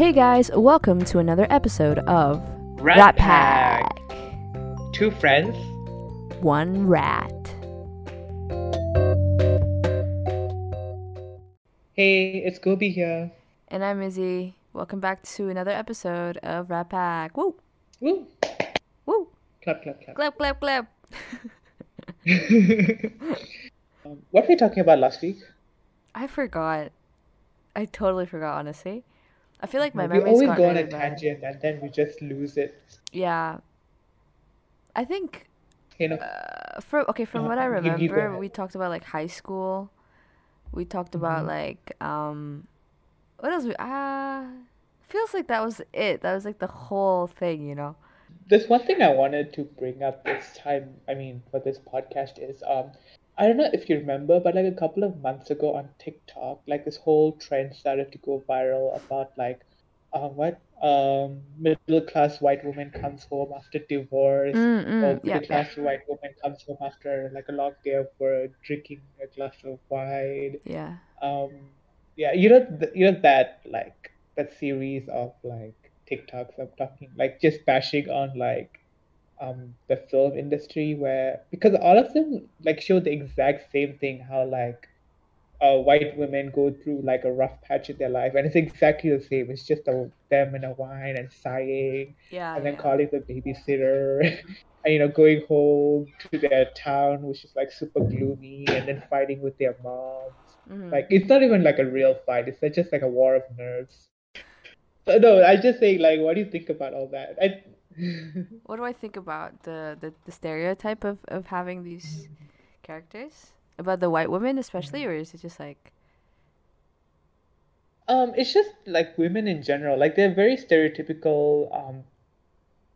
Hey guys, welcome to another episode of Rat, Rat Pack. Pack. Two friends. One rat. Hey, it's Gobi here. And I'm Izzy. Welcome back to another episode of Rat Pack. Woo! Woo! Woo! Clap, clap, clap. Clap, clap, clap. um, what were we talking about last week? I forgot. I totally forgot, honestly. I feel like my we memory's always go on a bad. tangent and then we just lose it. Yeah. I think You know, uh, from okay, from what I Uh, you go remember, we talked about like high school. We talked about Mhm. like um what else we ah feels like that was it. That was like the whole thing, you know. there's one thing I wanted to bring up this time. I mean, for this podcast is um, I don't know if you remember, but like a couple of months ago on TikTok, like this whole trend started to go viral about like, um, what um, middle class white woman comes home after divorce. Mm, or mm, middle yeah, yeah. class white woman comes home after like a long day of work, drinking a glass of wine. Yeah. Um, yeah, you know, th- you know that like that series of like TikToks I'm talking like just bashing on like um the film industry where because all of them like show the exact same thing how like uh, white women go through like a rough patch in their life and it's exactly the same it's just a, them and a wine and sighing Yeah. and then yeah. calling the babysitter and you know going home to their town which is like super gloomy and then fighting with their moms Mhm. like it's not even like a real fight it's just like a war of nerves so no i just say like what do you think about all that I... What do I think about the, the, the stereotype of, of having these characters? About the white women especially, or is it just like um it's just like women in general like they're very stereotypical um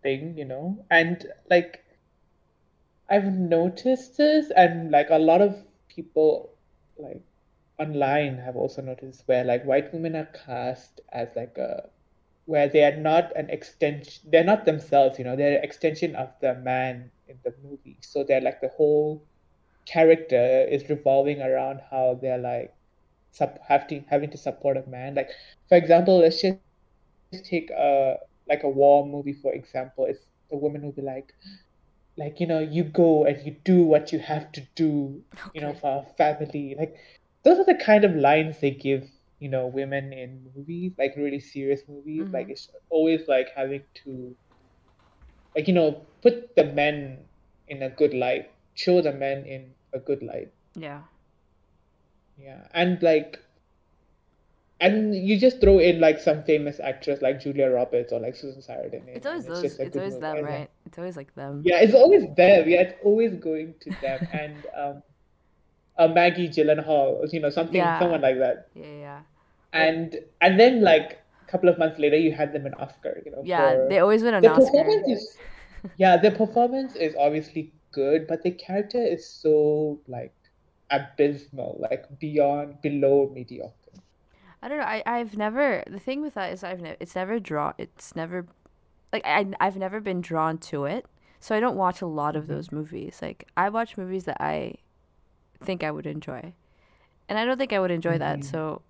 thing you know and like i've noticed this and like a lot of people like online have also noticed where like white women are cast as like a where they are not an extension they're not themselves you know they're an extension of the man in the movie. So they're like the whole character is revolving around how they're like sup- having having to support a man. Like for example let's just take a like a war movie for example. It's the woman will be like like you know you go and you do what you have to do you know for our family. Like those are the kind of lines they give you know women in movies like really serious movies like Mhm. it's always like having to like you know put the men in a good light show the men in a good light yeah. yeah and like and you just throw in like some famous actress like Julia Roberts or like Susan Sarandon It's always those a it's always them, right? It's always like them. yeah, it's always them. Yeah, it's always going to them. and um, uh, Maggie Gyllenhaal, you know, something, Yeah. someone like that. Yeah, yeah. And and then like a couple of months later, you had them an Oscar. You know, Yeah, they always win an the Oscar. performance is yeah, the performance is obviously good, but the character is so like abysmal, like beyond below mediocre. I don't know. I I've never the thing with that is I've never it's never draw it's never like I I've never been drawn to it. So I don't watch a lot of Mhm. those movies. Like I watch movies that I think I would enjoy. And I don't think I would enjoy that. Mhm. So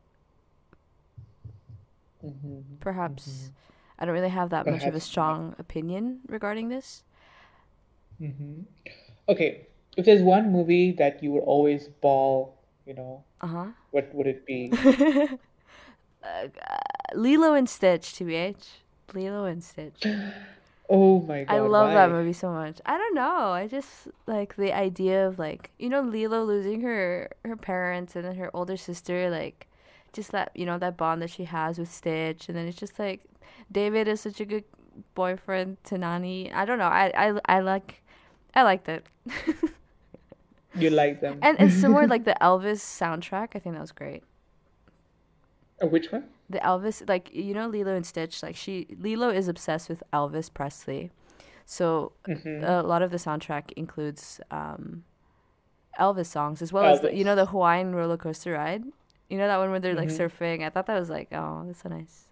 hmm perhaps I don't really have that much of a Perhaps not. strong opinion regarding this. Mm-hmm. Okay, if there's one movie that you would always bawl, you know, Uh-huh. what would it be? uh, Lilo and Stitch, TBH. Lilo and Stitch. Oh my god! I love that movie so much. I don't know. I just like the idea of like you know Lilo losing her her parents and then her older sister like just that you know that bond that she has with Stitch and then it's just like David is such a good boyfriend to Nani. I don't know. I I I like I liked it. You like them. and and similar like the Elvis soundtrack. I think that was great. Uh, which one? The Elvis like you know Lilo and Stitch like she Lilo is obsessed with Elvis Presley. So hmm a lot of the soundtrack includes um, Elvis songs as well as the, you know the Hawaiian roller coaster ride. You know that one where they're like Mhm. surfing. I thought that was like oh that's so nice.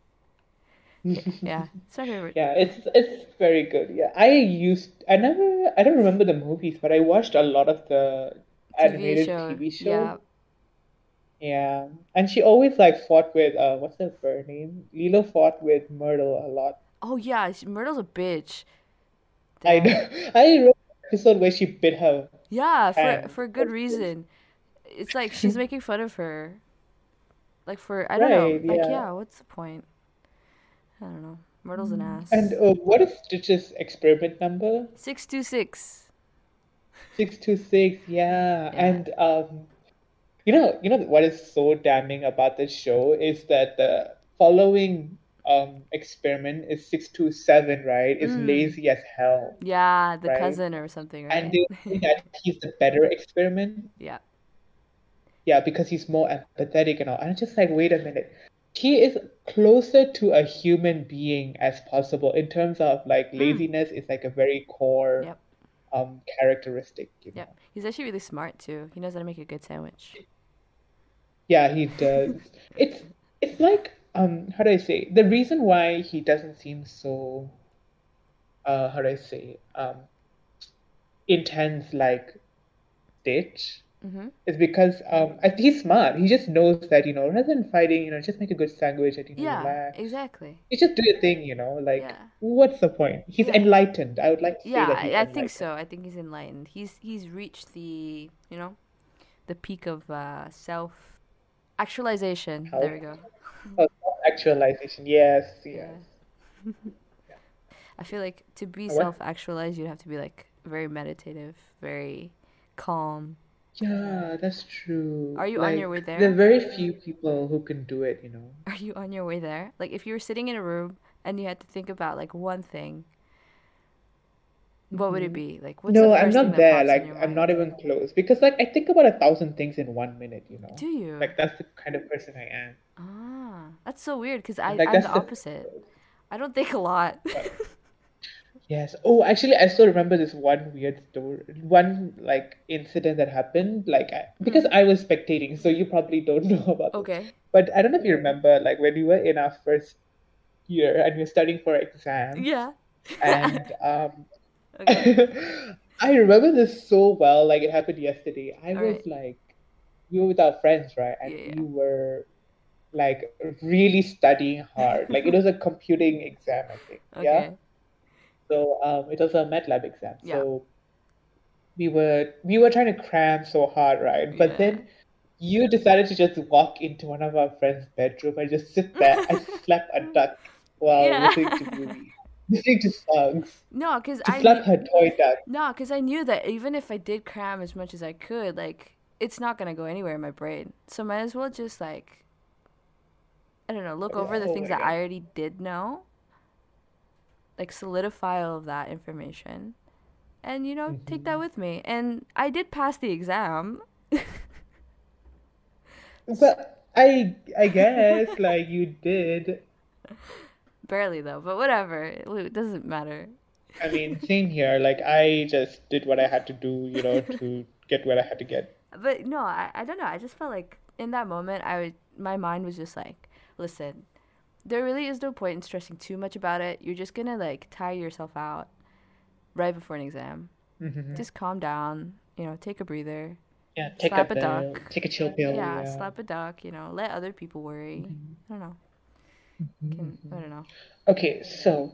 Yeah, it's my favorite. Yeah, it's it's very good. Yeah, I used I never I don't remember the movies, but I watched a lot of the TV animated show. TV show. Yeah, Yeah. And she always like fought with uh what's her her name? Lilo fought with Myrtle a lot. Oh yeah, she- Myrtle's a bitch. I Damn. know. I remember the episode where she bit her Yeah, for hand. for good reason. It's like she's making fun of her. Like for I don't know. Like yeah. yeah, what's the point? I don't know. Myrtle's an ass. And uh, what is Stitch's experiment number? 626. 626, yeah. Yeah. And um you know, you know what is so damning about this show is that the following um experiment is 627, right? Is Mm. lazy as hell, Yeah, the right? cousin or something, And right? they say that he's the better experiment. Yeah. Yeah, because he's more empathetic and all. And I'm just like, wait a minute. He is closer to a human being as possible in terms of like Mm. laziness is like a very core Yep. um characteristic, you know. He's actually really smart too. He knows how to make a good sandwich. Yeah, he does. It's it's like um how do I say? The reason why he doesn't seem so uh how do I say um intense like Stitch Mm-hmm. is because um he's smart. He just knows that, you know, rather than fighting, you know, just make a good sandwich and you know Yeah, relax. exactly. You just do your thing, you know, like Yeah. what's the point? He's Yeah. enlightened. I would like to say Yeah, I, I think so. I think he's enlightened. He's he's reached the, you know, the peak of uh self actualization. There we go. oh, actualization. Yes, yes. Yeah. I feel like to be self-actualized, you'd have to be like very meditative, very calm. Yeah, that's true. Are you on your way Like, there are very few people who can do it, you know. Are you on your way there? Like if you were sitting in a room and you had to think about like one thing, what would it hmm be? Like what's the No, I'm first thing not that there. pops in Like, your I'm not even close. Because, like, I think about a thousand things in one minute, you know? Do you? Like, that's the kind of person I am. Ah, that's so weird because I Like, I'm that's the the. opposite. I don't think a lot. Yes. Oh, actually, I still remember this one weird story, one, like, incident that happened. Like, I, because Hmm. I was spectating, so you probably don't know about this. Okay. But I don't know if you remember, like, when we were in our first year and we were studying for exams, Yeah. and um, Okay. I remember this so well, like it happened yesterday. I All was right. like, we were with our friends, right? And Yeah. we were like really studying hard. Like it was a computing exam, I think. Yeah. So um, it was a MATLAB exam. Yeah. So we were we were trying to cram so hard, right? But Yeah. then you decided to just walk into one of our friends' bedroom and just sit there and slap a duck while Yeah. listening to movies, listening to songs, No, because I slap knew her toy duck. no, because I knew that even if I did cram as much as I could, like it's not gonna go anywhere in my brain. So might as well just like I don't know, look over the Oh things that God. I already did know, like solidify all of that information, and you know, take that hmm with me. And I did pass the exam. But I I guess like you did. Barely though, but whatever. It, it doesn't matter. I mean, same here. Like I just did what I had to do, you know, to get what I had to get. But no, I, I don't know. I just felt like in that moment, I would, my mind was just like, listen, there really is no point in stressing too much about it. You're just gonna like tire yourself out right before an exam. hmm Just calm down, you know, take a breather, Yeah, take a slap a pill, duck. take a chill pill. Yeah, Yeah. slap a duck, you know, let other people worry. hmm I don't know. hmm Can, I don't know. Okay, so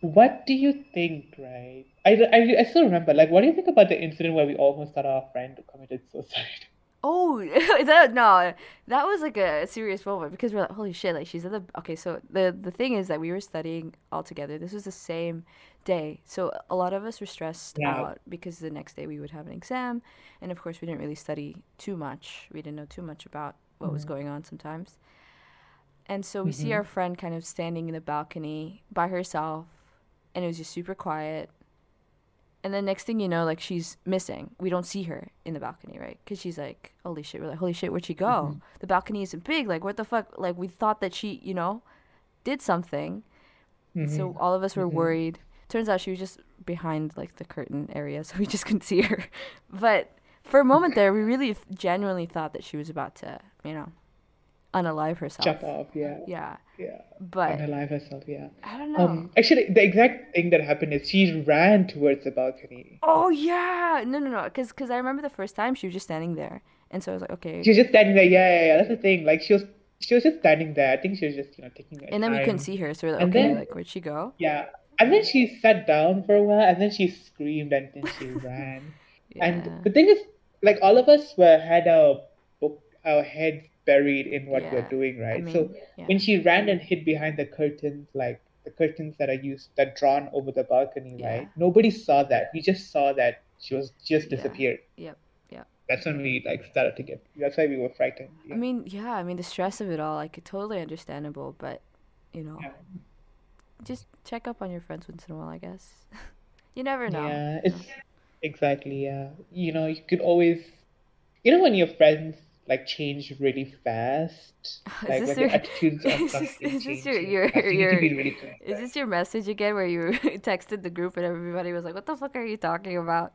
what do you think, right? I, I, I still remember, like, what do you think about the incident where we almost thought our friend committed suicide? Oh, that no, that was like a serious moment because we're like, holy shit, like she's at the okay. So the the thing is that we were studying all together. This was the same day, so a lot of us were stressed Yeah. out because the next day we would have an exam, and of course we didn't really study too much. We didn't know too much about what was hmm going on sometimes, and so we see hmm our friend kind of standing in the balcony by herself, and it was just super quiet. And then next thing you know, like she's missing. We don't see her in the balcony, right? Because she's like, holy shit. We're like, holy shit, where'd she go? The balcony isn't big. Like, what the fuck? Like, we thought that she, you know, did something. And hmm so all of us were hmm worried. Turns out she was just behind like the curtain area, so we just couldn't see her. But for a moment there, we really genuinely thought that she was about to, you know, unalive herself. Jump off, yeah, Yeah. Yeah. But Unalive herself, yeah. I don't know. Um, actually, the exact thing that happened is she ran towards the balcony. Oh yeah, no, no, no, because because I remember the first time she was just standing there, And so I was like, okay. She was just standing there. Yeah, yeah, yeah. That's the thing. Like she was, she was just standing there. I think she was just, you know, taking And then we couldn't see her, so we're like, And okay, then- like where'd she go? Yeah, and then she sat down for a while, and then she screamed, and then she ran. Yeah. And the thing is, like all of us were had our book, our heads buried in what we're Yeah, doing, I right? mean, so yeah. when she ran and hid behind the curtains, like the curtains that are used, that drawn over the balcony, Yeah. right? Nobody saw that. We just saw that she was just disappeared. Yep, yep. That's when we like started to get. That's why we were frightened. I mean, yeah, I mean the stress of it all, like totally understandable, but you know, just check up on your friends once in a while, I guess. you never know. Yeah, it's exactly, yeah. You know, you could always, you know, when your friends like change really fast, Is like when your- attitudes is on this- something is this change your- your- fast, you need to be your- really Is this your message again where you texted the group and everybody was like, "What the fuck are you talking about?"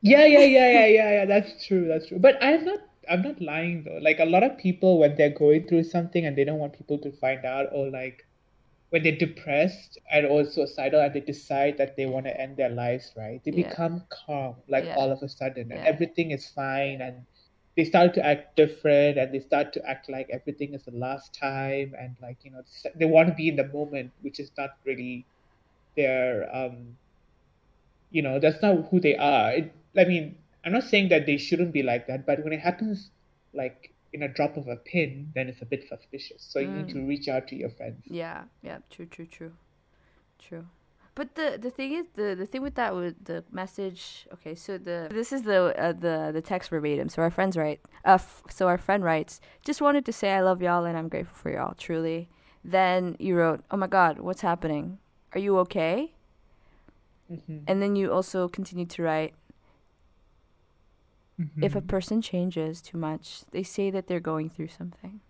Yeah, yeah, yeah, yeah, yeah, yeah. That's true. That's true. But I'm not. I'm not lying though. Like a lot of people, when they're going through something and they don't want people to find out, or like when they're depressed and or suicidal and they decide that they want to end their lives, right? They Yeah. become calm, like Yeah. all of a sudden, and Yeah. everything is fine, and they start to act different, and they start to act like everything is the last time, and like you know, they want to be in the moment, which is not really their um you know that's not who they are. It, i mean i'm not saying that they shouldn't be like that but when it happens like in a drop of a pin then it's a bit suspicious. So you need to reach out to your friends. Yeah, yeah, true, true, true, true. But the the thing is the the thing with that with the message. Okay, so the this is the uh, the the text verbatim. So our friends write. Uh, f- so our friend writes, just wanted to say I love y'all and I'm grateful for y'all. Truly. Then you wrote, oh my God, what's happening? Are you okay? Mhm, And then you also continued to write, if a mhm. person changes too much, they say that they're going through something.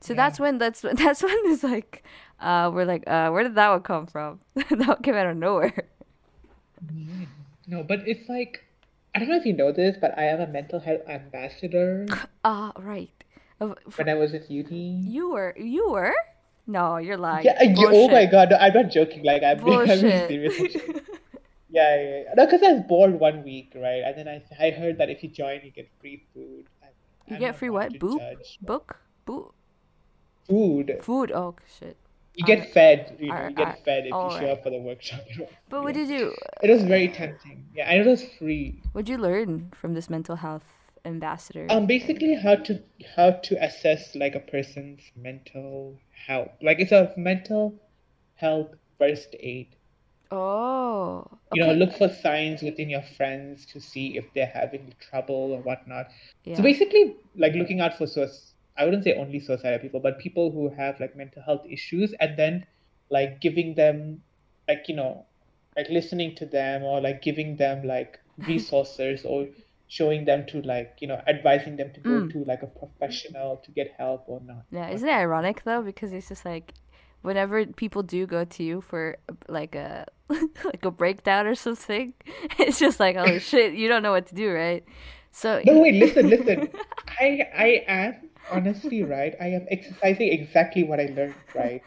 So Yeah. that's when that's when that's when it's like, uh, we're like, uh, where did that one come from? that one came out of nowhere. No but it's like i don't know if you know this but i am a mental health ambassador Ah, right. Of- f- when i was at uni You were you were? No, you're lying. yeah oh my god no, i'm not joking like i'm being, I'm being serious. Yeah, yeah, yeah. No, because I was bored one week, right? And then I, I heard that if you join, you get free food. And You I'm get free what? Boop? judge. Book? Food. Food. Oh shit. You get fed. You you get fed if you show Alright. up for the workshop. But what did you It was very tempting. Yeah, and it was free. what'd you learn from this mental health ambassador? Um, basically how to how to assess like a person's mental health. Like it's a mental health first aid. oh. Okay. You know, look for signs within your friends to see if they're having trouble or whatnot. Yeah. So basically, like looking out for source, I wouldn't say only suicidal people, but people who have like mental health issues, and then like giving them, like you know, like listening to them or like giving them like resources or showing them to like you know advising them to go Mm. to like a professional to get help or not. Yeah, isn't it ironic though? Because it's just like whenever people do go to you for like a like a breakdown or something, it's just like oh shit, you don't know what to do, right? So No, wait, listen, listen. I I am honestly right. I am exercising exactly what I learned, right?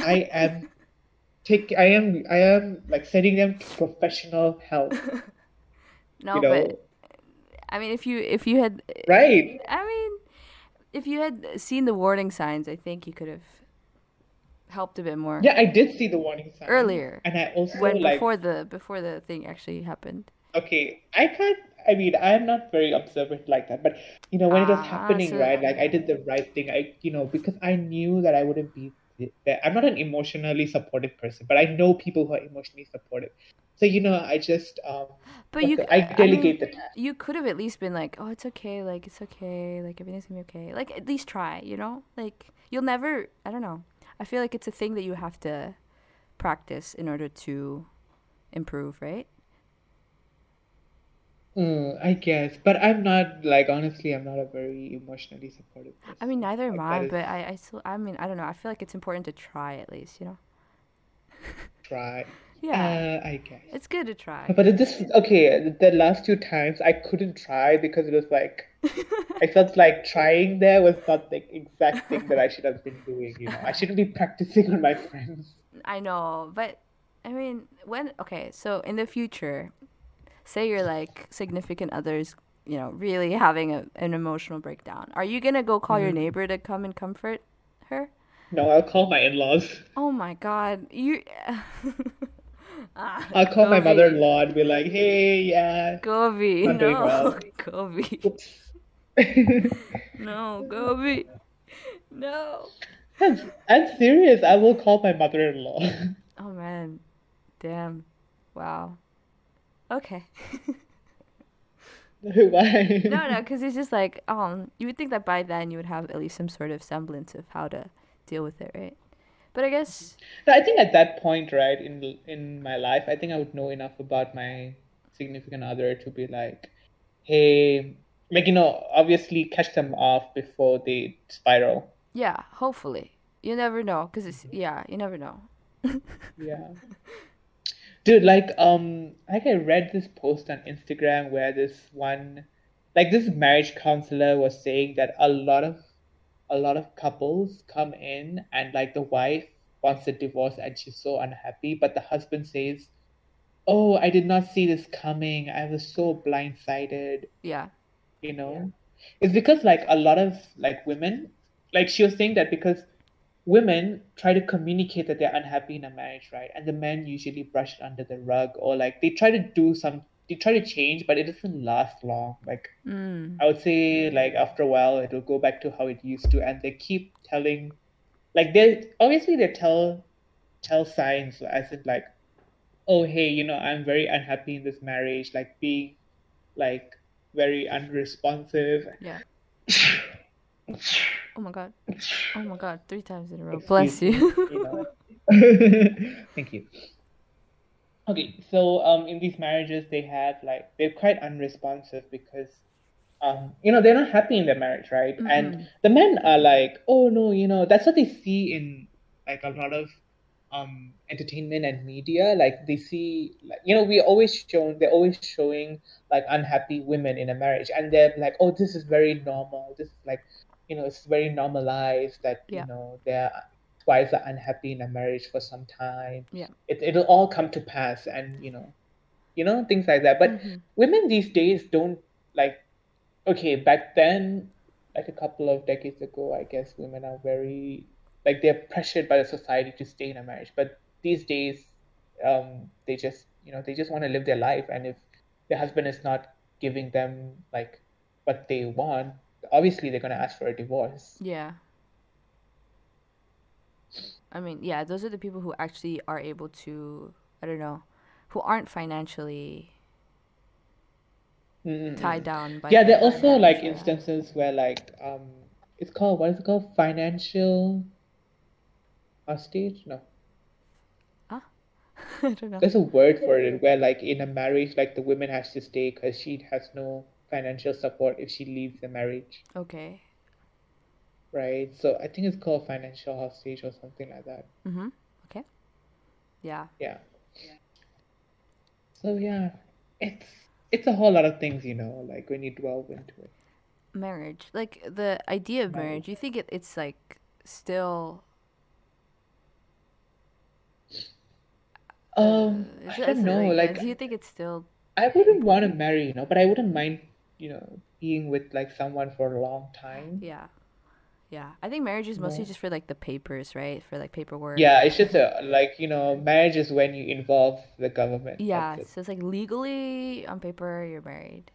I am take I am I am like sending them to professional help, no, you know, but I mean, if you if you had, right? I mean, if you had seen the warning signs, I think you could have helped a bit more Yeah, I did see the warning signs. Earlier, And I also when like before the before the thing actually happened. okay, I can't I mean, I'm not very observant like that, but you know, when it was Ah, happening, so right, like I did the right thing. I, you know, because I knew that I wouldn't be there. I'm not an emotionally supportive person, but I know people who are emotionally supportive. So, you know, I just um But you, the- I I mean, delegate the task. you could have at least been like, oh, it's okay, like it's okay, like everything's gonna be okay. Like at least try, you know? Like you'll never. I don't know. I feel like it's a thing that you have to practice in order to improve, right? Mm, I guess, but I'm not like honestly, I'm not a very emotionally supportive I mean, neither am Like I, that but is I, I still, I mean, I don't know. I feel like it's important to try at least, you know? try. Yeah, Uh, I guess. it's good to try. But it just okay. The last two times I couldn't try because it was like I felt like trying there was not the exact thing that I should have been doing. You know, I shouldn't be practicing on my friends. I know, but I mean, when okay, so in the future, say your like significant others you know, really having a, an emotional breakdown. Are you gonna go call your Mhm. neighbor to come and comfort her? No, I'll call my in-laws. Oh my God, you. ah, I'll call my mother-in-law and be like, "Hey, yeah, Gobi, not doing no, well. Gobi, Oops." no, Gobi, no. I'm, I'm serious. I will call my mother-in-law. Oh man, damn, wow. Okay. Why? No, no, because it's just like, um, you would think that by then you would have at least some sort of semblance of how to deal with it, right? But I guess, No, I think at that point, right, in in my life, I think I would know enough about my significant other to be like, hey, like you know, obviously catch them off before they spiral. yeah, hopefully. You never know, because it's, yeah, you never know. Yeah. Dude, like um like I read this post on Instagram where this one like this marriage counselor was saying that a lot of a lot of couples come in and like the wife wants a divorce and she's so unhappy, but the husband says, Oh, I did not see this coming. I was so blindsided, Yeah, you know? It's because like a lot of like women, like she was saying that because women try to communicate that they're unhappy in a marriage, right? And the men usually brush it under the rug or like they try to do some they try to change, but it doesn't last long. Like mm, I would say like after a while it'll go back to how it used to and they keep telling like they obviously they tell tell signs as in like, oh hey, you know, I'm very unhappy in this marriage, like being like very unresponsive. yeah. Oh my God. Oh my God, three times in a row. Bless Excuse me, you. Thank you. Okay, so um, in these marriages, they have like they're quite unresponsive because um, you know, they're not happy in their marriage, right? And Mm-mm. the men are like, oh no, you know, that's what they see in like a lot of um entertainment and media. Like they see, like you know, we always shown they're always showing like unhappy women in a marriage, and they're like, oh, this is very normal. This is like, you know, it's very normalized that you Yeah, know their wives are unhappy in a marriage for some time. yeah. It it'll all come to pass, and you know, you know, things like that. But Mm-hmm. women these days don't like okay back then like a couple of decades ago i guess women are very like they're pressured by the society to stay in a marriage but these days um they just you know they just want to live their life and if their husband is not giving them like what they want obviously they're going to ask for a divorce Yeah. I mean, yeah, those are the people who actually are able to, I don't know, who aren't financially tied Mm-mm-mm. down by yeah there are also like instances where like um it's called what is it called financial hostage no Ah, I don't know. There's a word for it where, like, in a marriage, like the woman has to stay because she has no financial support if she leaves the marriage, Okay. right? So I think it's called financial hostage or something like that. Mm-hmm. Okay. Yeah. Yeah. So yeah, it's it's a whole lot of things, you know, like when you delve into it. Marriage. Like the idea of Marriage. marriage, you think it, it's like still Um, uh, I don't know, like do you think it's still I wouldn't want to marry, you know, but I wouldn't mind, you know, being with like someone for a long time. yeah. Yeah. I think marriage is mostly know? just for like the papers, right? For like paperwork. Yeah, it's just a like, you know, marriage is when you involve the government. Yeah, it. so it's like legally on paper you're married,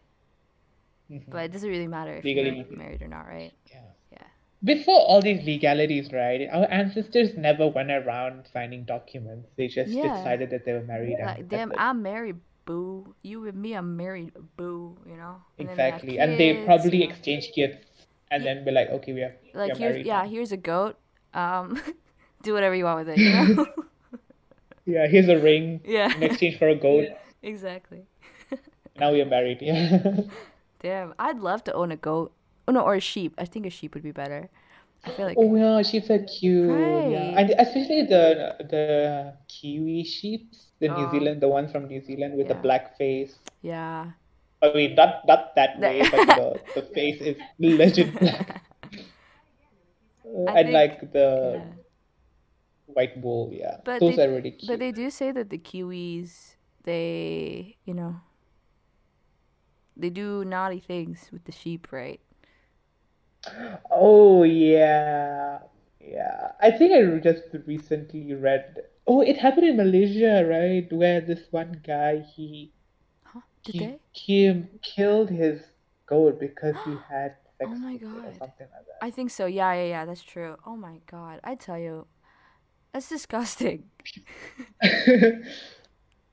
but hmm it doesn't really matter if Legally, you're married or not, right? yeah. Yeah. Before all these legalities, right? Our ancestors never went around signing documents. They just Yeah. decided that they were married and Like, damn, it. I'm married, boo. You and me, I'm married, boo. You know, and they Exactly. And they probably exchange gifts and then be like, okay, we are we like are here's yeah, here's a goat. Um, do whatever you want with it. You know? Yeah, here's a ring yeah. in exchange for a goat. exactly. Now we are married. Yeah. Damn, I'd love to own a goat. Oh no, or a sheep. I think a sheep would be better. I feel like Oh yeah, she's are cute. Yeah, and especially the the Kiwi sheep, the New Oh Zealand, the ones from New Zealand with the black face. yeah. I mean, not not that way, but the the face is legit black. I and think like the yeah. white wool, yeah, But those they are really cute. but they do say that the Kiwis they you know they do naughty things with the sheep, right? Oh yeah, yeah. I think I just recently read. Oh, it happened in Malaysia, right? Where this one guy he Huh? Did he they? ki- killed his goat because he had sex Oh my or God. something like I think so. Yeah, yeah, yeah. That's true. Oh my god. I tell you, that's disgusting.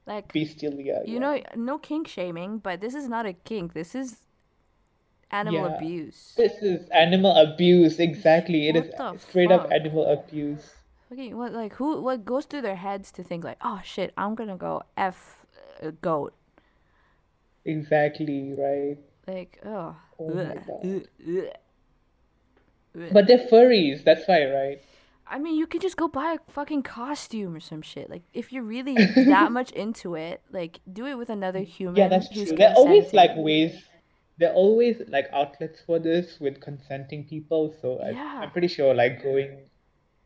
Like, Bestialia, you yeah. know, no kink shaming, but this is not a kink. This is animal Yeah. abuse. This is animal abuse, exactly. It is What the straight up animal abuse. Okay, what like who what goes through their heads to think like, oh shit, I'm gonna go f a goat. Exactly, right? Like, oh. Oh. But they're furries, that's why, right? I mean, you could just go buy a fucking costume or some shit. Like, if you're really that much into it, like, do it with another human Yeah, that's who's true. There are always like consenting. ways, there are always like outlets for this with consenting people. So I, Yeah. I'm pretty sure like going,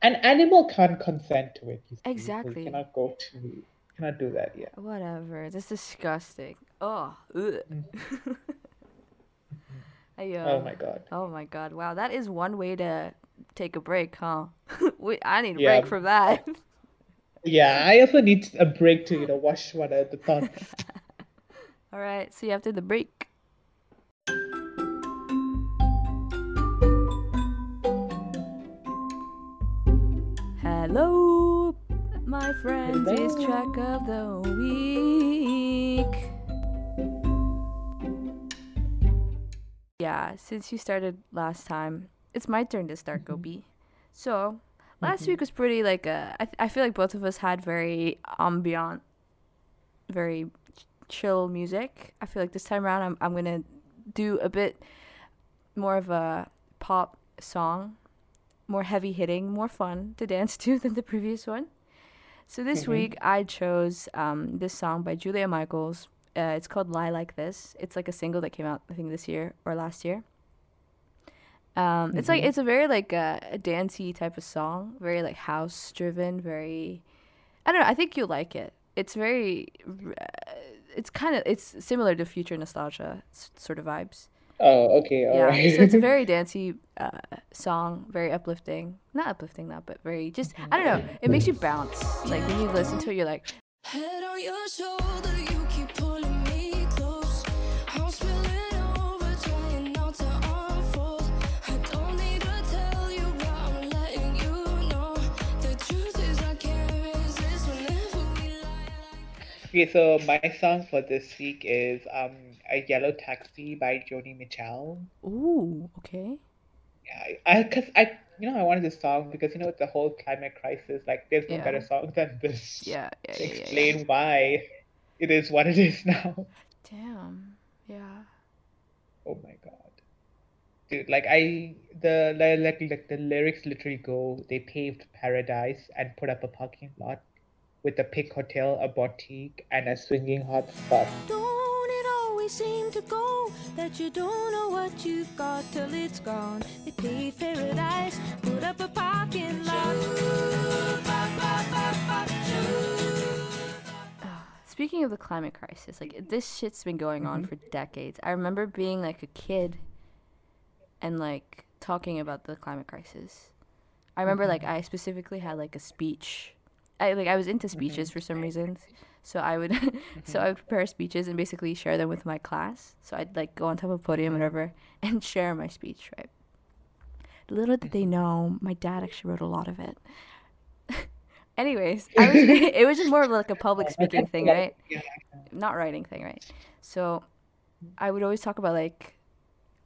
an animal can't consent to it. You see, so Exactly. cannot go to, cannot do that. Yeah. Whatever. That's disgusting. Oh. Ayo. Oh my God. Oh my god. Wow, that is one way to take a break, huh? we, I need a Yeah. break from that. Yeah, I also need a break to you know wash what are the thoughts. All right, see you after the break. Hello, my friends. It's track of the week. Yeah, since you started last time, it's my turn to start, Gobi. So, last week was pretty like uh, I, th- I feel like both of us had very ambient, very ch- chill music. I feel like this time around I'm I'm gonna do a bit more of a pop song, more heavy hitting, more fun to dance to than the previous one. So this Mhm. week I chose um, this song by Julia Michaels. Uh, it's called "Lie Like This." It's like a single that came out I think this year or last year. Um, it's like Mhm. it's a very like uh, a dancey type of song, very like house driven, very. I don't know. I think you'll like it. It's very. Uh, it's kind of it's similar to future nostalgia s- sort of vibes. Oh, okay, all yeah, right. so it's a very dancey uh, song, very uplifting. Not uplifting, that, but very just I don't know. It makes you bounce. Like when you listen to it, you're like, Head on your shoulder, you Okay, so my song for this week is um a Yellow Taxi by Joni Mitchell. ooh, okay. Yeah, I, I cause I you know I wanted this song because you know with the whole climate crisis, like there's no Yeah. better song than this Yeah, yeah, yeah, yeah, yeah. explain why it is what it is now. Damn. Yeah. Oh my God. Dude, like I the like like the lyrics literally go they paved paradise and put up a parking lot with a pink hotel, a boutique, and a swinging hot spot. Don't it always seem to go that you don't know what you've got till it's gone? They paved paradise, put up a parking lot. Ah, speaking of the climate crisis, like this shit's been going on mm-hmm. for decades. I remember being like a kid and like talking about the climate crisis. I remember like mm-hmm. I specifically had like a speech. I like I was into speeches for some reasons. So I would so I would prepare speeches and basically share them with my class. So I'd like go on top of a podium or whatever and share my speech, right? Little did they know, my dad actually wrote a lot of it. Anyways, I was, it was just more of like a public speaking thing, right? Not writing thing, right? So I would always talk about like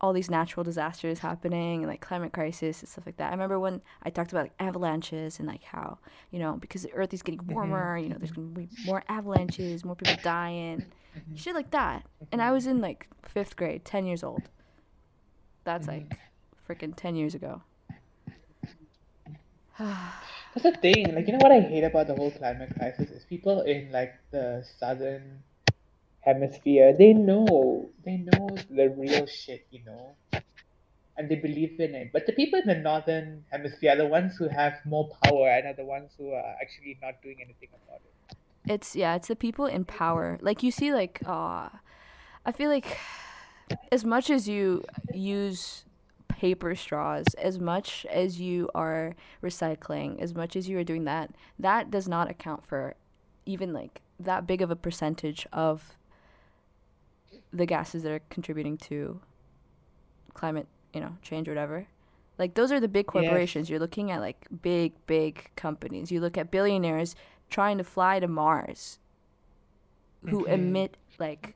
all these natural disasters happening and like climate crisis and stuff like that. I remember when I talked about like avalanches and like how, you know, because the earth is getting mm-hmm. warmer, you know, there's going to be more avalanches, more people dying, mm-hmm. shit like that. And I mm-hmm. was in like fifth grade, 10 years old. That's like freaking 10 years ago. That's the thing, like you know what I hate about the whole climate crisis is people in like the southern hemisphere, they know, they know the real shit, you know, and they believe in it. But the people in the northern hemisphere are the ones who have more power and are the ones who are actually not doing anything about it. It's yeah, it's the people in power. Like you see like uh I feel like as much as you use paper straws, as much as you are recycling, as much as you are doing that, that does not account for even like that big of a percentage of the gases that are contributing to climate, you know, change or whatever. Like those are the big Yes. corporations. You're looking at like big, big companies. You look at billionaires trying to fly to Mars who Mhm. emit like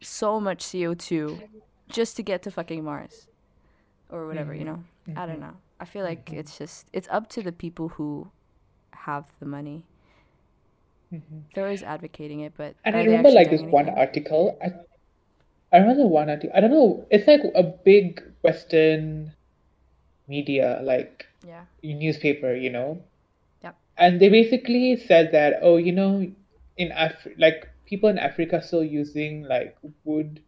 so much CO2 just to get to fucking Mars or whatever, you know. I don't know. I feel like Mhm. it's just it's up to the people who have the money. Mhm. They're always advocating it, but And I remember like this one article. I, I remember one article. I don't know. It's like a big Western media, like Yeah. newspaper, you know. Yep. And they basically said that, oh, you know, in Af like people in Africa are still using like wood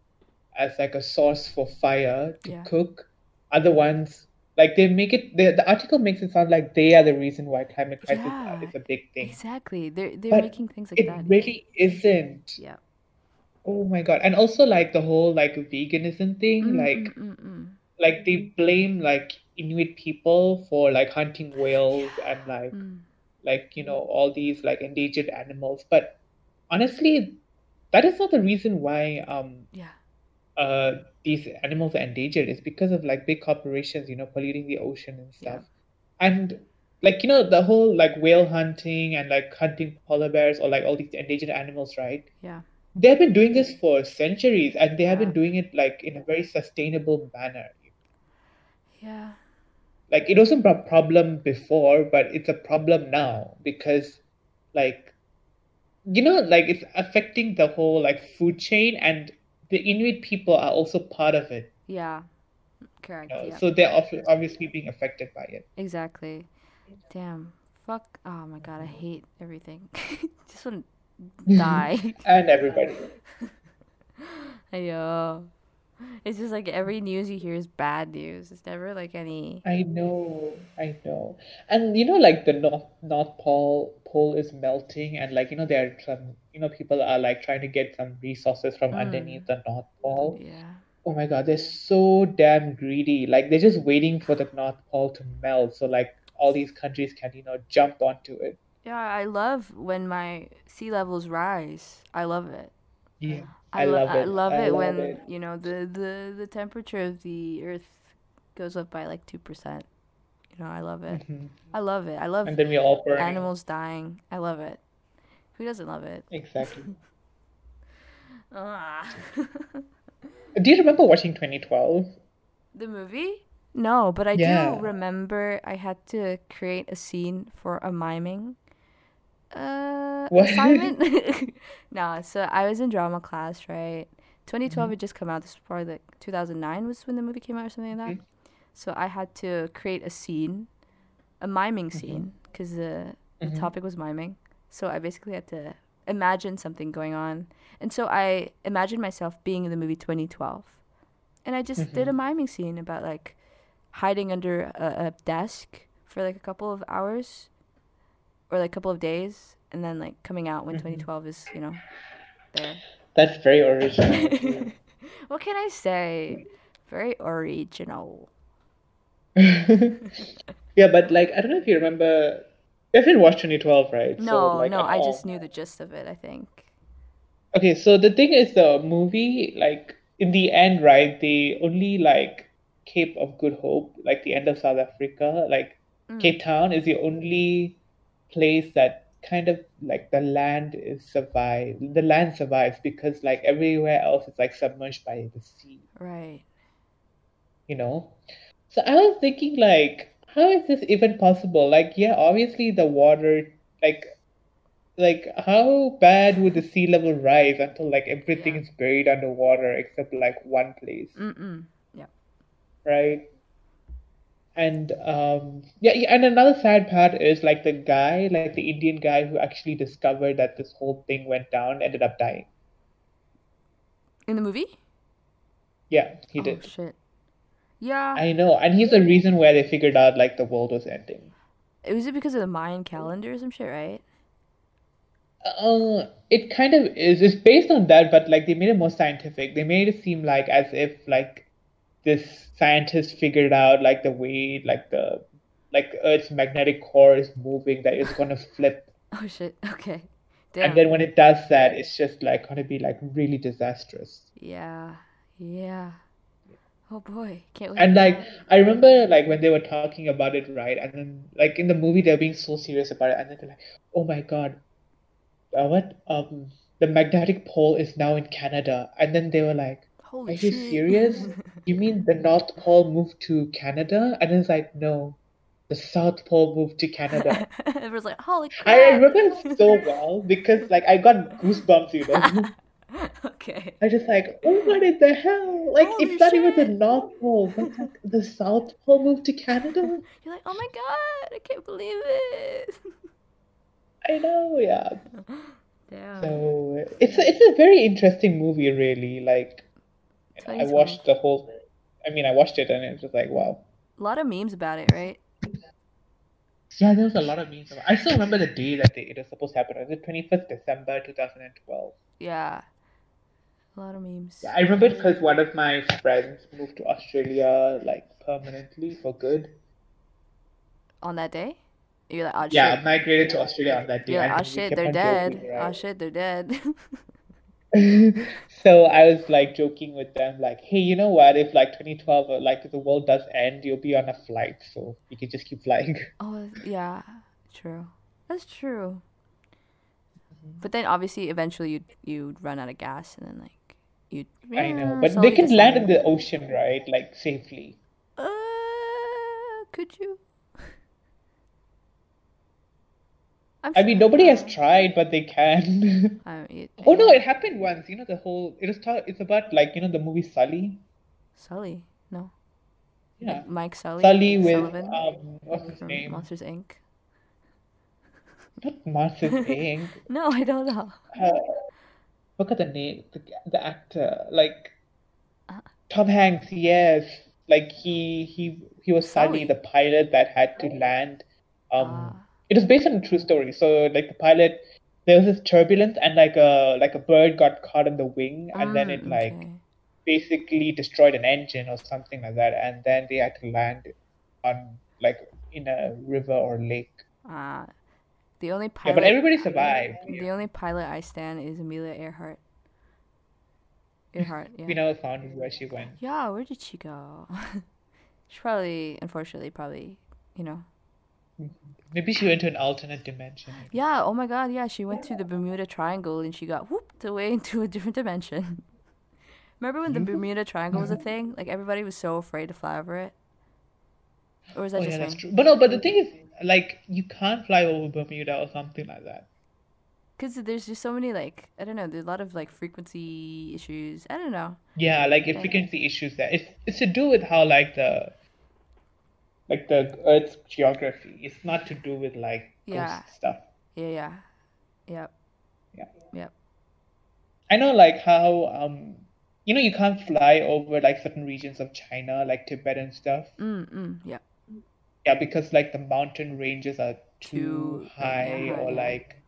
as like a source for fire to Yeah. cook. Other ones, like they make it. The, the article makes it sound like they are the reason why climate crisis Yeah. is a big thing, Exactly. They're they're but making things like it that. It really isn't. Yeah. Oh my God. And also like the whole like veganism thing, Mm, like mm, mm, mm. like they blame like Inuit people for like hunting whales and like Mm. like you know all these like endangered animals. But honestly, that is not the reason why um Yeah. uh these animals are endangered. It's because of like big corporations, you know, polluting the ocean and Yeah. stuff. And like you know the whole like whale hunting and like hunting polar bears or like all these endangered animals, right? Yeah. They have been doing this for centuries and they have Yeah. been doing it like in a very sustainable manner. Yeah. Like it wasn't a problem before, but it's a problem now because like you know like it's affecting the whole like food chain and the Inuit people are also part of it, Yeah. you Correct. know. Yeah. So they're obviously being affected by it. Exactly. Damn. Fuck. Oh my god, I hate everything. Just want to die. And everybody. Ayo. It's just like every news you hear is bad news. It's never like any. I know, I know. And you know, like the North North Pole pole is melting, and like you know, there are some you know people are like trying to get some resources from Mm. underneath the North Pole. Yeah. Oh my God, they're so damn greedy. Like they're just waiting for the North Pole to melt, so like all these countries can you know jump onto it. Yeah, I love when my sea levels rise. I love it. Yeah, I, I lo- love I it. love I it love when, it. you know, the, the, the temperature of the earth goes up by like 2%. You know, I love it. Mhm. I love it. I love And then we're all burning. animals dying. I love it. Who doesn't love it? Exactly. Ah. Do you remember watching 2012? the movie? No, but I Yeah. do remember I had to create a scene for a miming uh What? assignment. no, so I was in drama class, right? 2012 Mm-hmm. had just come out. This was probably like 2009 was when the movie came out or something like that. Mhm. So I had to create a scene, a miming scene, because the, the Mhm. topic was miming. So I basically had to imagine something going on. And so I imagined myself being in the movie 2012. And I just did a mm-hmm. miming scene about like hiding under a, a desk for like a couple of hours or like a couple of days and then like coming out when mm-hmm. 2012 is, you know, there. That's very original. what can I say? Very original. Yeah, but like I don't know if you remember. You haven't watched 2012, right? So, No, like, no, I all. just knew the gist of it, I think. Okay, so the thing is, the movie, like in the end, right? They only like Cape of Good Hope, like the end of South Africa, like Mm. Cape Town is the only place that kind of like the land is survive. The land survives because like everywhere else is like submerged by the sea. Right. you know so i was thinking like how is this even possible like yeah obviously the water like like how bad would the sea level rise until like everything Yeah. is buried underwater except like one place Mm-mm. Yeah. right and um yeah, yeah and another sad part is like the guy like the indian guy who actually discovered that this whole thing went down ended up dying In the movie? yeah he oh, did shit. Yeah. i know and he's the reason where they figured out like the world was ending It Was it because of the Mayan calendar or some shit, right? Uh, it kind of is. It's based on that, but like they made it more scientific. They made it seem like as if like this scientist figured out like the way like the like Earth's magnetic core is moving that it's gonna flip, Oh shit. Okay. Damn. and then when it does that, it's just like gonna be like really disastrous. Yeah. Yeah. Oh boy. Can't wait. And like I remember like when they were talking about it, right? And then like in the movie they're being so serious about it, and then they're like, "Oh my God, uh, what? Um, the magnetic pole is now in Canada." And then they were like, Holy "Are you serious? You mean the North Pole moved to Canada?" And it's like, "No, the South Pole moved to Canada." Everyone's like, holy I remember it so well because like I got goosebumps, you know. okay. I just like, oh, what in the hell? Like, Holy it's not even the. North Pole, but like the South Pole moved to Canada. You're like, oh my god, I can't believe it. I know, yeah. Damn. So it's a, it's a very interesting movie, really. Like, I watched the whole. I mean, I watched it and it was just like, wow. A lot of memes about it, right? Yeah, there was a lot of memes. About, I still remember the day that they, it was supposed to happen. It was the twenty first December, two thousand and twelve. Yeah. A lot of memes. Yeah, I remember because one of my friends moved to Australia like permanently for good. On that day? You're like, oh Yeah, shit. migrated to Australia on that day. You're like, oh shit, they're dead. joking, Oh shit, they're dead. So I was like joking with them, like, hey, you know what? If like 2012, or like the world does end, you'll be on a flight, so you can just keep flying. oh, yeah. True. That's true. Mm-hmm. But then obviously eventually you'd you'd run out of gas and then like you'd I know, but they can land in the ocean, right? Like safely. Uh could you? I'm I mean, sure. nobody has tried, but they can. I mean, Oh no, it happened once. You know the whole. It was. It's about like you know the movie Sully. Sully. No. Yeah, Mike Sully. Sully with Sullivan um, what's his name? Monsters Inc. Not Monsters Inc. No, I don't know. Uh, look at the name, the, the actor, like Uh, Tom Hanks. Yes, like he he he was Sully, the pilot that had to land. Um, Ah. it was based on a true story. So like the pilot, there was this turbulence, and like a like a bird got caught in the wing, and then it Mm, like okay. basically destroyed an engine or something like that, and then they had to land on like in a river or lake. Ah, the only Yeah, but everybody survived. the only pilot I stand is Amelia Earhart. Earhart, yeah. We never found where she went. Yeah, where did she go? she probably, unfortunately, probably, you know. Maybe she went to an alternate dimension. Yeah, oh my god, yeah, she went to the Bermuda Triangle and she got whooped away into a different dimension. Remember when the Bermuda Triangle was a thing? Like everybody was so afraid to fly over it. Or is that Oh just yeah, that's true. But no, but the thing is, like, you can't fly over Bermuda or something like that. Because there's just so many like I don't know. There's a lot of like frequency issues. I don't know. Yeah, like Yeah. frequency issues there. It's it's to do with how like the like the Earth's geography. It's not to do with like ghost Yeah. stuff. Yeah, yeah, yep, Yeah. yep. I know like how um you know you can't fly over like certain regions of China, like Tibet and stuff. Mm, mm, yep. Yeah, because like the mountain ranges are too Too, high high, or like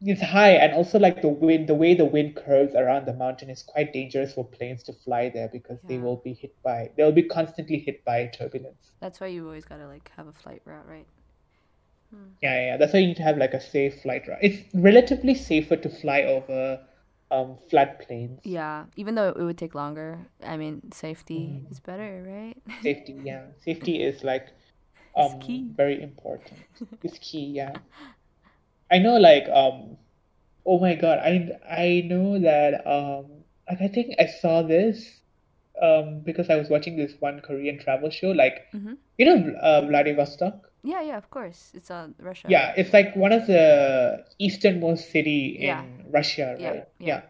it's high and also like the wind the way the wind curves around the mountain is quite dangerous for planes to fly there because they will be hit by they'll be constantly hit by turbulence. That's why you always gotta like have a flight route, right? Yeah, yeah, yeah. That's why you need to have like a safe flight route. It's relatively safer to fly over um floodplains. Yeah, even though it would take longer. I mean, safety Mm-hmm. is better, right? Safety, yeah. Safety is like um key. very important. It's key, yeah. I know like um oh my God, I I know that um like I think I saw this um because I was watching this one Korean travel show like mm-hmm. you know uh, Vladivostok? Yeah, yeah, of course. It's on Russia. Yeah, it's like one of the easternmost city Yeah. in Russia, Yeah, right? yeah. Yeah.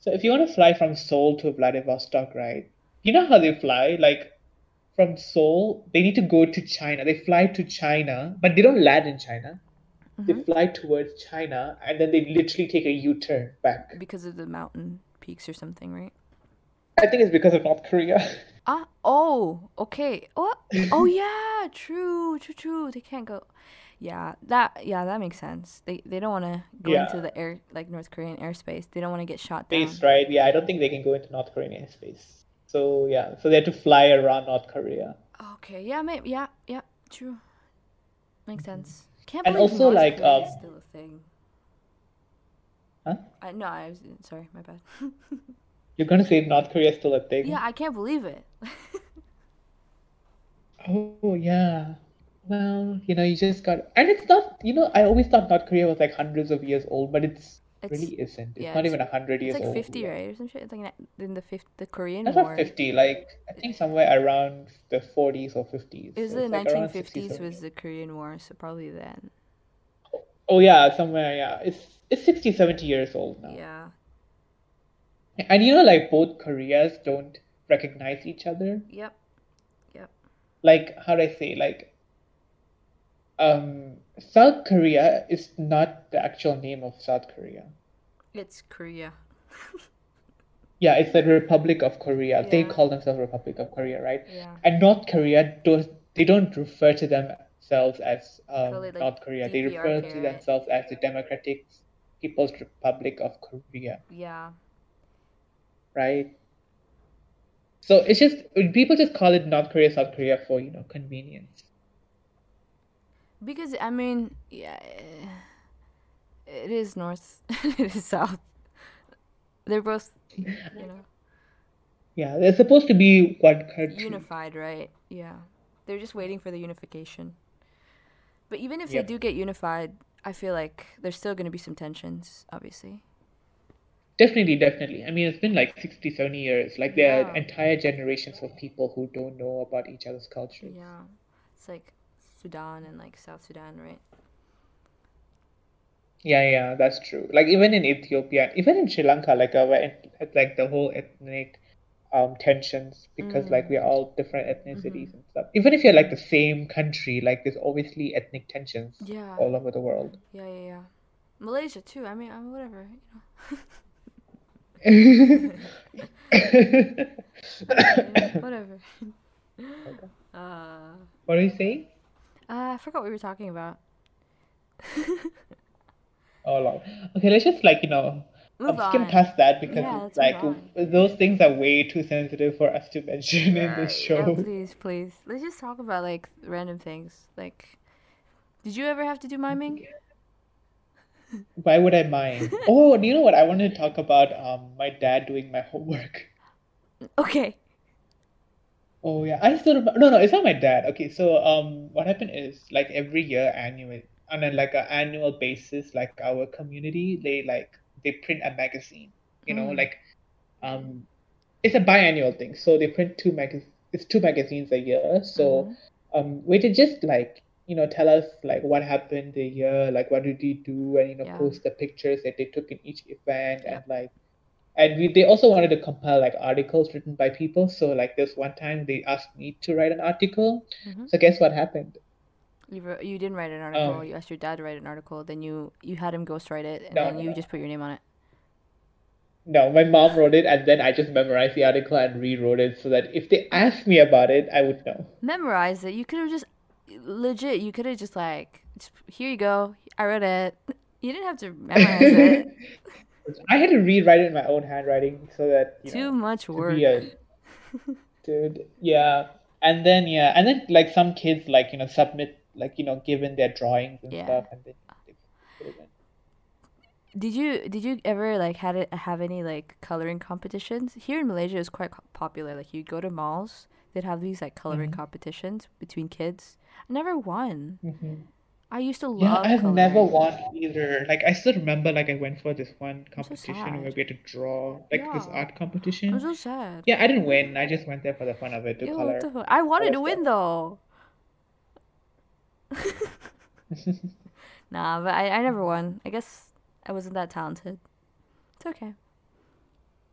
So if you want to fly from Seoul to Vladivostok, right? You know how they fly? Like from Seoul, they need to go to China. They fly to China, but they don't land in China. They Mhm. fly towards China and then they literally take a U-turn back. Because of the mountain peaks or something, right? I think it's because of North Korea. Ah, oh, okay. What? Oh yeah, true, true, true. They can't go. Yeah, that yeah, that makes sense. They they don't want to go Yeah. into the air like North Korean airspace. They don't want to get shot down. Space, right? Yeah, I don't think they can go into North Korean airspace. So yeah, so they had to fly around North Korea. Okay, yeah, maybe yeah, yeah, true. Makes sense. Can't And believe also, North like, Korea is um, still a thing. Huh? I no, I was sorry, my bad. You're gonna say North Korea is still a thing? yeah, I can't believe it. Oh yeah. Well, you know, you just got, and it's not. You know, I always thought North Korea was like hundreds of years old, but it's, It's really isn't. It's yeah, not it's- even a hundred years it's like fifty, right, or some shit. It's like in- in the fifth, the Korean That's War. not fifty. Like I think somewhere around the forties or fifties. It was So the like 60, 1950s 70. was the Korean War, so probably then. Oh yeah, somewhere. Yeah, it's it's 60, 70 years old now. Yeah. And you know, like both Koreas don't recognize each other. Yep. Yep. Like how do I say? Like, um, South Korea is not the actual name of South Korea. It's Korea. Yeah, it's the Republic of Korea. They call themselves Republic of Korea, right? Yeah. And North Korea don't they don't refer to themselves as um, like, North Korea. They refer DPRK, to right? themselves as the Democratic People's Republic of Korea, Yeah. right? So it's just people just call it North Korea, South Korea for you know convenience. Because I mean, yeah, it is north, and it is south. They're both, you know, Yeah, they're supposed to be one country. unified, right? Yeah. They're just waiting for the unification. But even if Yep. they do get unified, I feel like there's still going to be some tensions, obviously. Definitely, definitely. I mean, it's been like 60, 70 years. Like there are entire generations of people who don't know about each other's cultures. Yeah. It's like Sudan and like South Sudan, right? Yeah, yeah, that's true. Like even in Ethiopia, even in Sri Lanka, like uh, like the whole ethnic um tensions because like Mm. we're all different ethnicities Mm-hmm. and stuff. Even if you're like the same country, like there's obviously ethnic tensions Yeah. all over the world. Yeah, yeah, yeah. Malaysia too. I mean, I mean whatever. You know, whatever. Uh, What are you saying? Uh, I forgot what we were talking about. Oh Lord. Okay, let's just like, you know, Move on. past that because Yeah, like those things are way too sensitive for us to mention in this Yeah, show. please, please. Let's just talk about like random things. Like, did you ever have to do miming? Why would I mind? Oh, you know what? I wanted to talk about um my dad doing my homework. Okay. Oh yeah, I still remember. No, no, it's not my dad. Okay, so um, what happened is like every year, annual on a, like an annual basis, like our community, they like they print a magazine. You know, Mm. like um, it's a biannual thing. So they print two mag. It's two magazines a year. So Mhm. um, we did just like you know tell us like what happened the year, like what did they do, and you know Yeah. post the pictures that they took in each event, Yeah. and like and we they also wanted to compile like articles written by people. So like this one time they asked me to write an article. Mhm. So guess what happened? You wrote, you didn't write an article. Um, you asked your dad to write an article. Then you you had him ghostwrite it, and No, then you no. just put your name on it. No, my mom wrote it, and then I just memorized the article and rewrote it so that if they asked me about it, I would know. Memorize it. You could have just legit. You could have just like here you go. I wrote it. You didn't have to memorize it. I had to rewrite it in my own handwriting so that you Too know much work. a dude. Yeah, and then yeah, and then like some kids like you know submit like you know given their drawings and Yeah. stuff, and then they put it in. Did you did you ever like had it have any like coloring competitions? Here in Malaysia, it's quite popular. Like you'd go to malls, they'd have these like coloring Mhm. competitions between kids. I never won. Mhm. I used to love. Yeah, I've never won either. Like I still remember like I went for this one so competition where we had to draw like this Yeah. art I'm competition. so sad. Yeah, I didn't win. I just went there for the fun of it to Ew, color. what the fuck? I wanted to win though. Nah, but I, I never won. I guess I wasn't that talented. It's okay.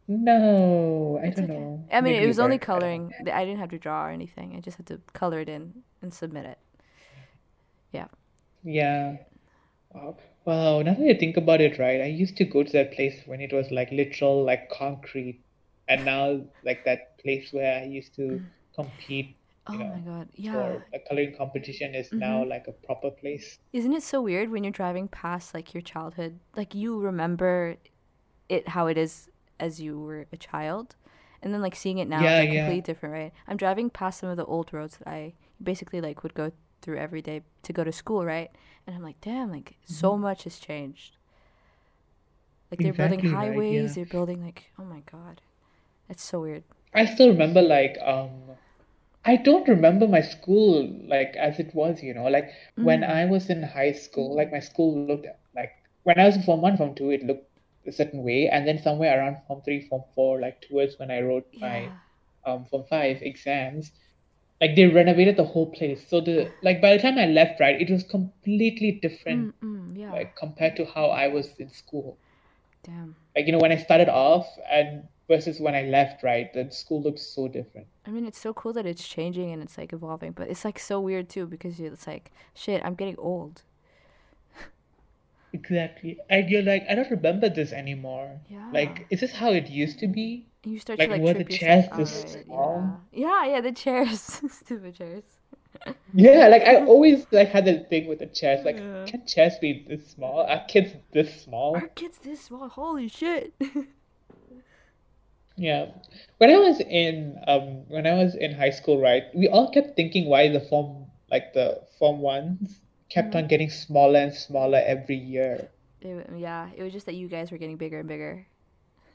No, I It's don't okay. know. I mean, Maybe it was only weren't. I don't know. coloring. I didn't have to draw or anything. I just had to color it in and submit it. Yeah. Wow. Wow, now that I think about it, right, I used to go to that place when it was like literal, like concrete, and now like that place where I used to compete Oh you know, my god. Yeah. for a coloring competition is now Mhm. like a proper place. Isn't it so weird when you're driving past like your childhood? Like you remember it how it is as you were a child, and then like seeing it now Yeah, is like yeah. completely different, right? I'm driving past some of the old roads that I basically like would go through every day to go to school, right? And I'm like, damn, like so Mm-hmm. much has changed. Like they're building Exactly right, highways, yeah. they're building like, oh my god, it's so weird. I still remember like um I don't remember my school like as it was, you know, like when Mm. I was in high school, like my school looked like when I was in Form 1, Form 2, it looked a certain way, and then somewhere around Form 3, Form 4, like towards when I wrote my um Form 5 exams, like they renovated the whole place. So the like by the time I left, right, it was completely different Mm, mm, yeah. like compared to how I was in school. Damn. Like you know when I started off and versus when I left, right, the school looks so different. I mean, it's so cool that it's changing and it's like evolving, but it's like so weird too because it's like, shit, I'm getting old. Exactly. And you're like, I don't remember this anymore. Yeah. Like, is this how it used to be? You start Like, to like the trip chairs yourself this out, small? Yeah. Yeah, yeah, the chairs, stupid chairs. Yeah, like I always like had the thing with the chairs. Like, Yeah. can chairs be this small? Are kids this small? Our kids this small. Holy shit. Yeah. When I was in um when I was in high school, right, we all kept thinking why the form like the form ones kept Mm-hmm. on getting smaller and smaller every year. It yeah, it was just that you guys were getting bigger and bigger.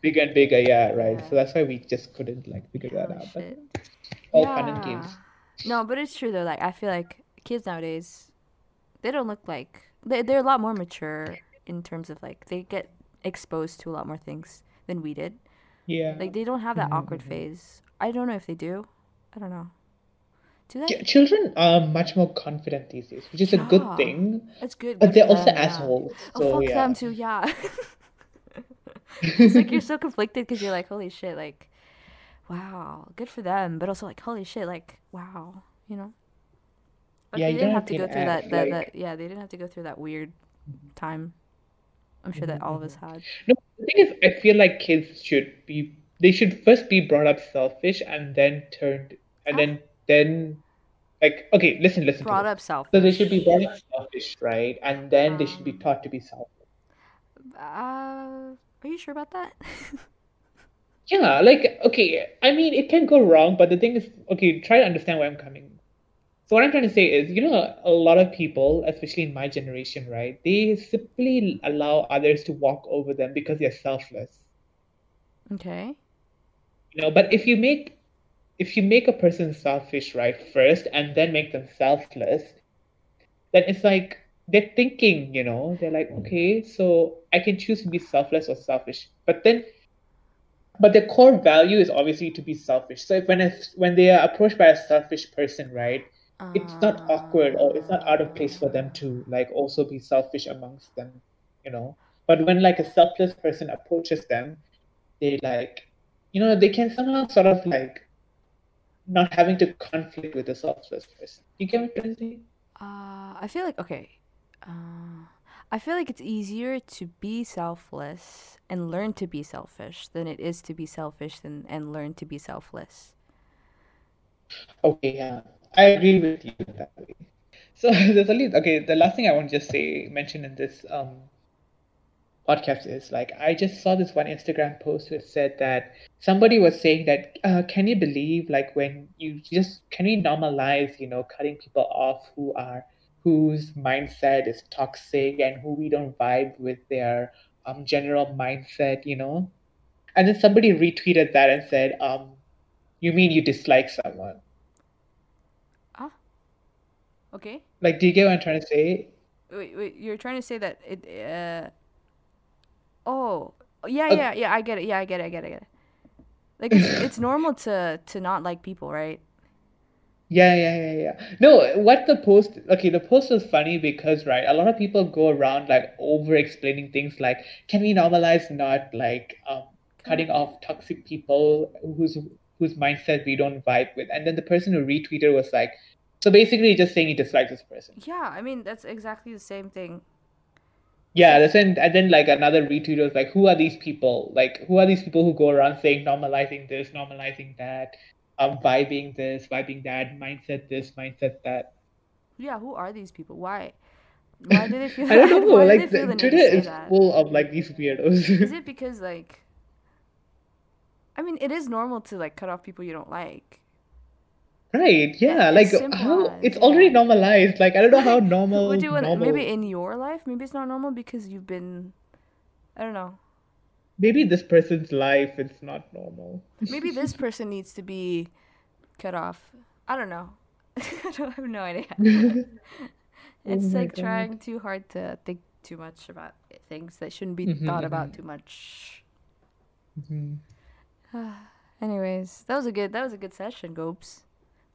Bigger and bigger, yeah, right. So that's why we just couldn't like figure that Holy out. But shit. all fun and games. No, but it's true though. Like I feel like kids nowadays, they don't look like they they're a lot more mature in terms of like they get exposed to a lot more things than we did. Yeah. Like they don't have that Mhm, awkward phase. I don't know if they do. I don't know. Do they? Ch- Children are much more confident these days, which is a good thing. It's good. But they're also them, yeah. assholes. Oh fuck yeah. them too. Yeah. it's like you're so conflicted because you're like, holy shit, like, wow, good for them, but also like, holy shit, like, wow, you know. But Yeah, they you didn't have to go through that, that, like- that. Yeah, they didn't have to go through that weird time. I'm sure that all of us had. No, the thing is, I feel like kids should be they should first be brought up selfish and then turned and Ah. then then like okay, listen, listen Brought up self. So they should be brought up selfish, right? And then they should be Um, taught to be selfish. Uh, are you sure about that? Yeah, like okay, I mean it can go wrong, but the thing is, okay, try to understand where I'm coming. So what I'm trying to say is, you know, a lot of people, especially in my generation, right, they simply allow others to walk over them because they're selfless. okay. You know, but if you make if you make a person selfish, right, first and then make them selfless, then it's like they're thinking, you know, they're like, okay, so I can choose to be selfless or selfish. But then but the core value is obviously to be selfish. So if when it's, when they are approached by a selfish person, right, it's not awkward or it's not out of place for them to like also be selfish amongst them, you know. But when like a selfless person approaches them, they like, you know, they can somehow sort of like not having to conflict with the selfless person. You get what I'm saying? Uh, I feel like okay. Uh, I feel like it's easier to be selfless and learn to be selfish than it is to be selfish and, and learn to be selfless. Okay, yeah, I agree with you that way. So there's only okay. The last thing I want to just say, mention in this um podcast is like I just saw this one Instagram post which said that somebody was saying that uh, can you believe like when you just can we normalize you know cutting people off who are whose mindset is toxic and who we don't vibe with their um general mindset you know and then somebody retweeted that and said um you mean you dislike someone Ah. Okay. like do you get what I'm trying to say Wait, wait. You're trying to say that it. Uh. Oh. Yeah, yeah, yeah. I get it. Yeah, I get it. I get it. I get it. Like it's it's normal to to not like people, right? Yeah, yeah, yeah, yeah. No, what the post, okay, the post was funny because, right, a lot of people go around like over explaining things like, can we normalize not like um cutting off toxic people whose whose mindset we don't vibe with? And then the person who retweeted was like, so basically just saying he dislikes this person. Yeah, I mean that's exactly the same thing. Yeah, that's and, and then like another retweet was like, who are these people? Like, who are these people who go around saying normalizing this, normalizing that? Um, vibing this, vibing that, mindset this, mindset that. Yeah, who are these people? Why? Why do they feel? I don't know. why Like the, the Twitter is that? full of like these weirdos. Is it because like? I mean, it is normal to like cut off people you don't like. right? Yeah. Like simple how it's already normalized. Like I don't know how normal. Would you normal. maybe in your life? Maybe it's not normal because you've been. I don't know. Maybe this person's life is not normal. Maybe this person needs to be cut off. I don't know. I don't have no idea. Oh it's Oh like God. trying too hard to think too much about things that shouldn't be mm-hmm, thought about mm-hmm. too much. Mhm. Anyways, that was a good that was a good session, Gopes.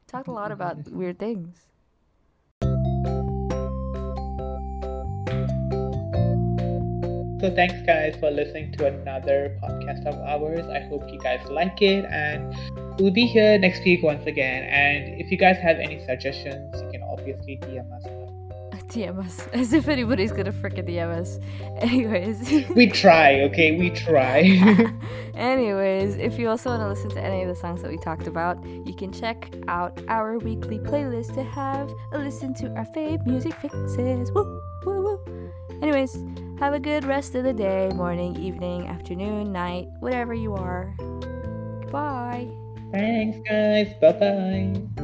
Talked a lot about mm-hmm. weird things. So thanks guys for listening to another podcast of ours. I hope you guys like it and we'll be here next week once again. And if you guys have any suggestions, you can obviously DM us. DM us. As if anybody's gonna frickin' DM us. Anyways. We try, okay? We try. Anyways, if you also want to listen to any of the songs that we talked about, you can check out our weekly playlist to have a listen to our fave music fixes. Woo, woo, woo. Anyways, have a good rest of the day, morning, evening, afternoon, night, whatever you are. Goodbye. Thanks guys. Bye bye.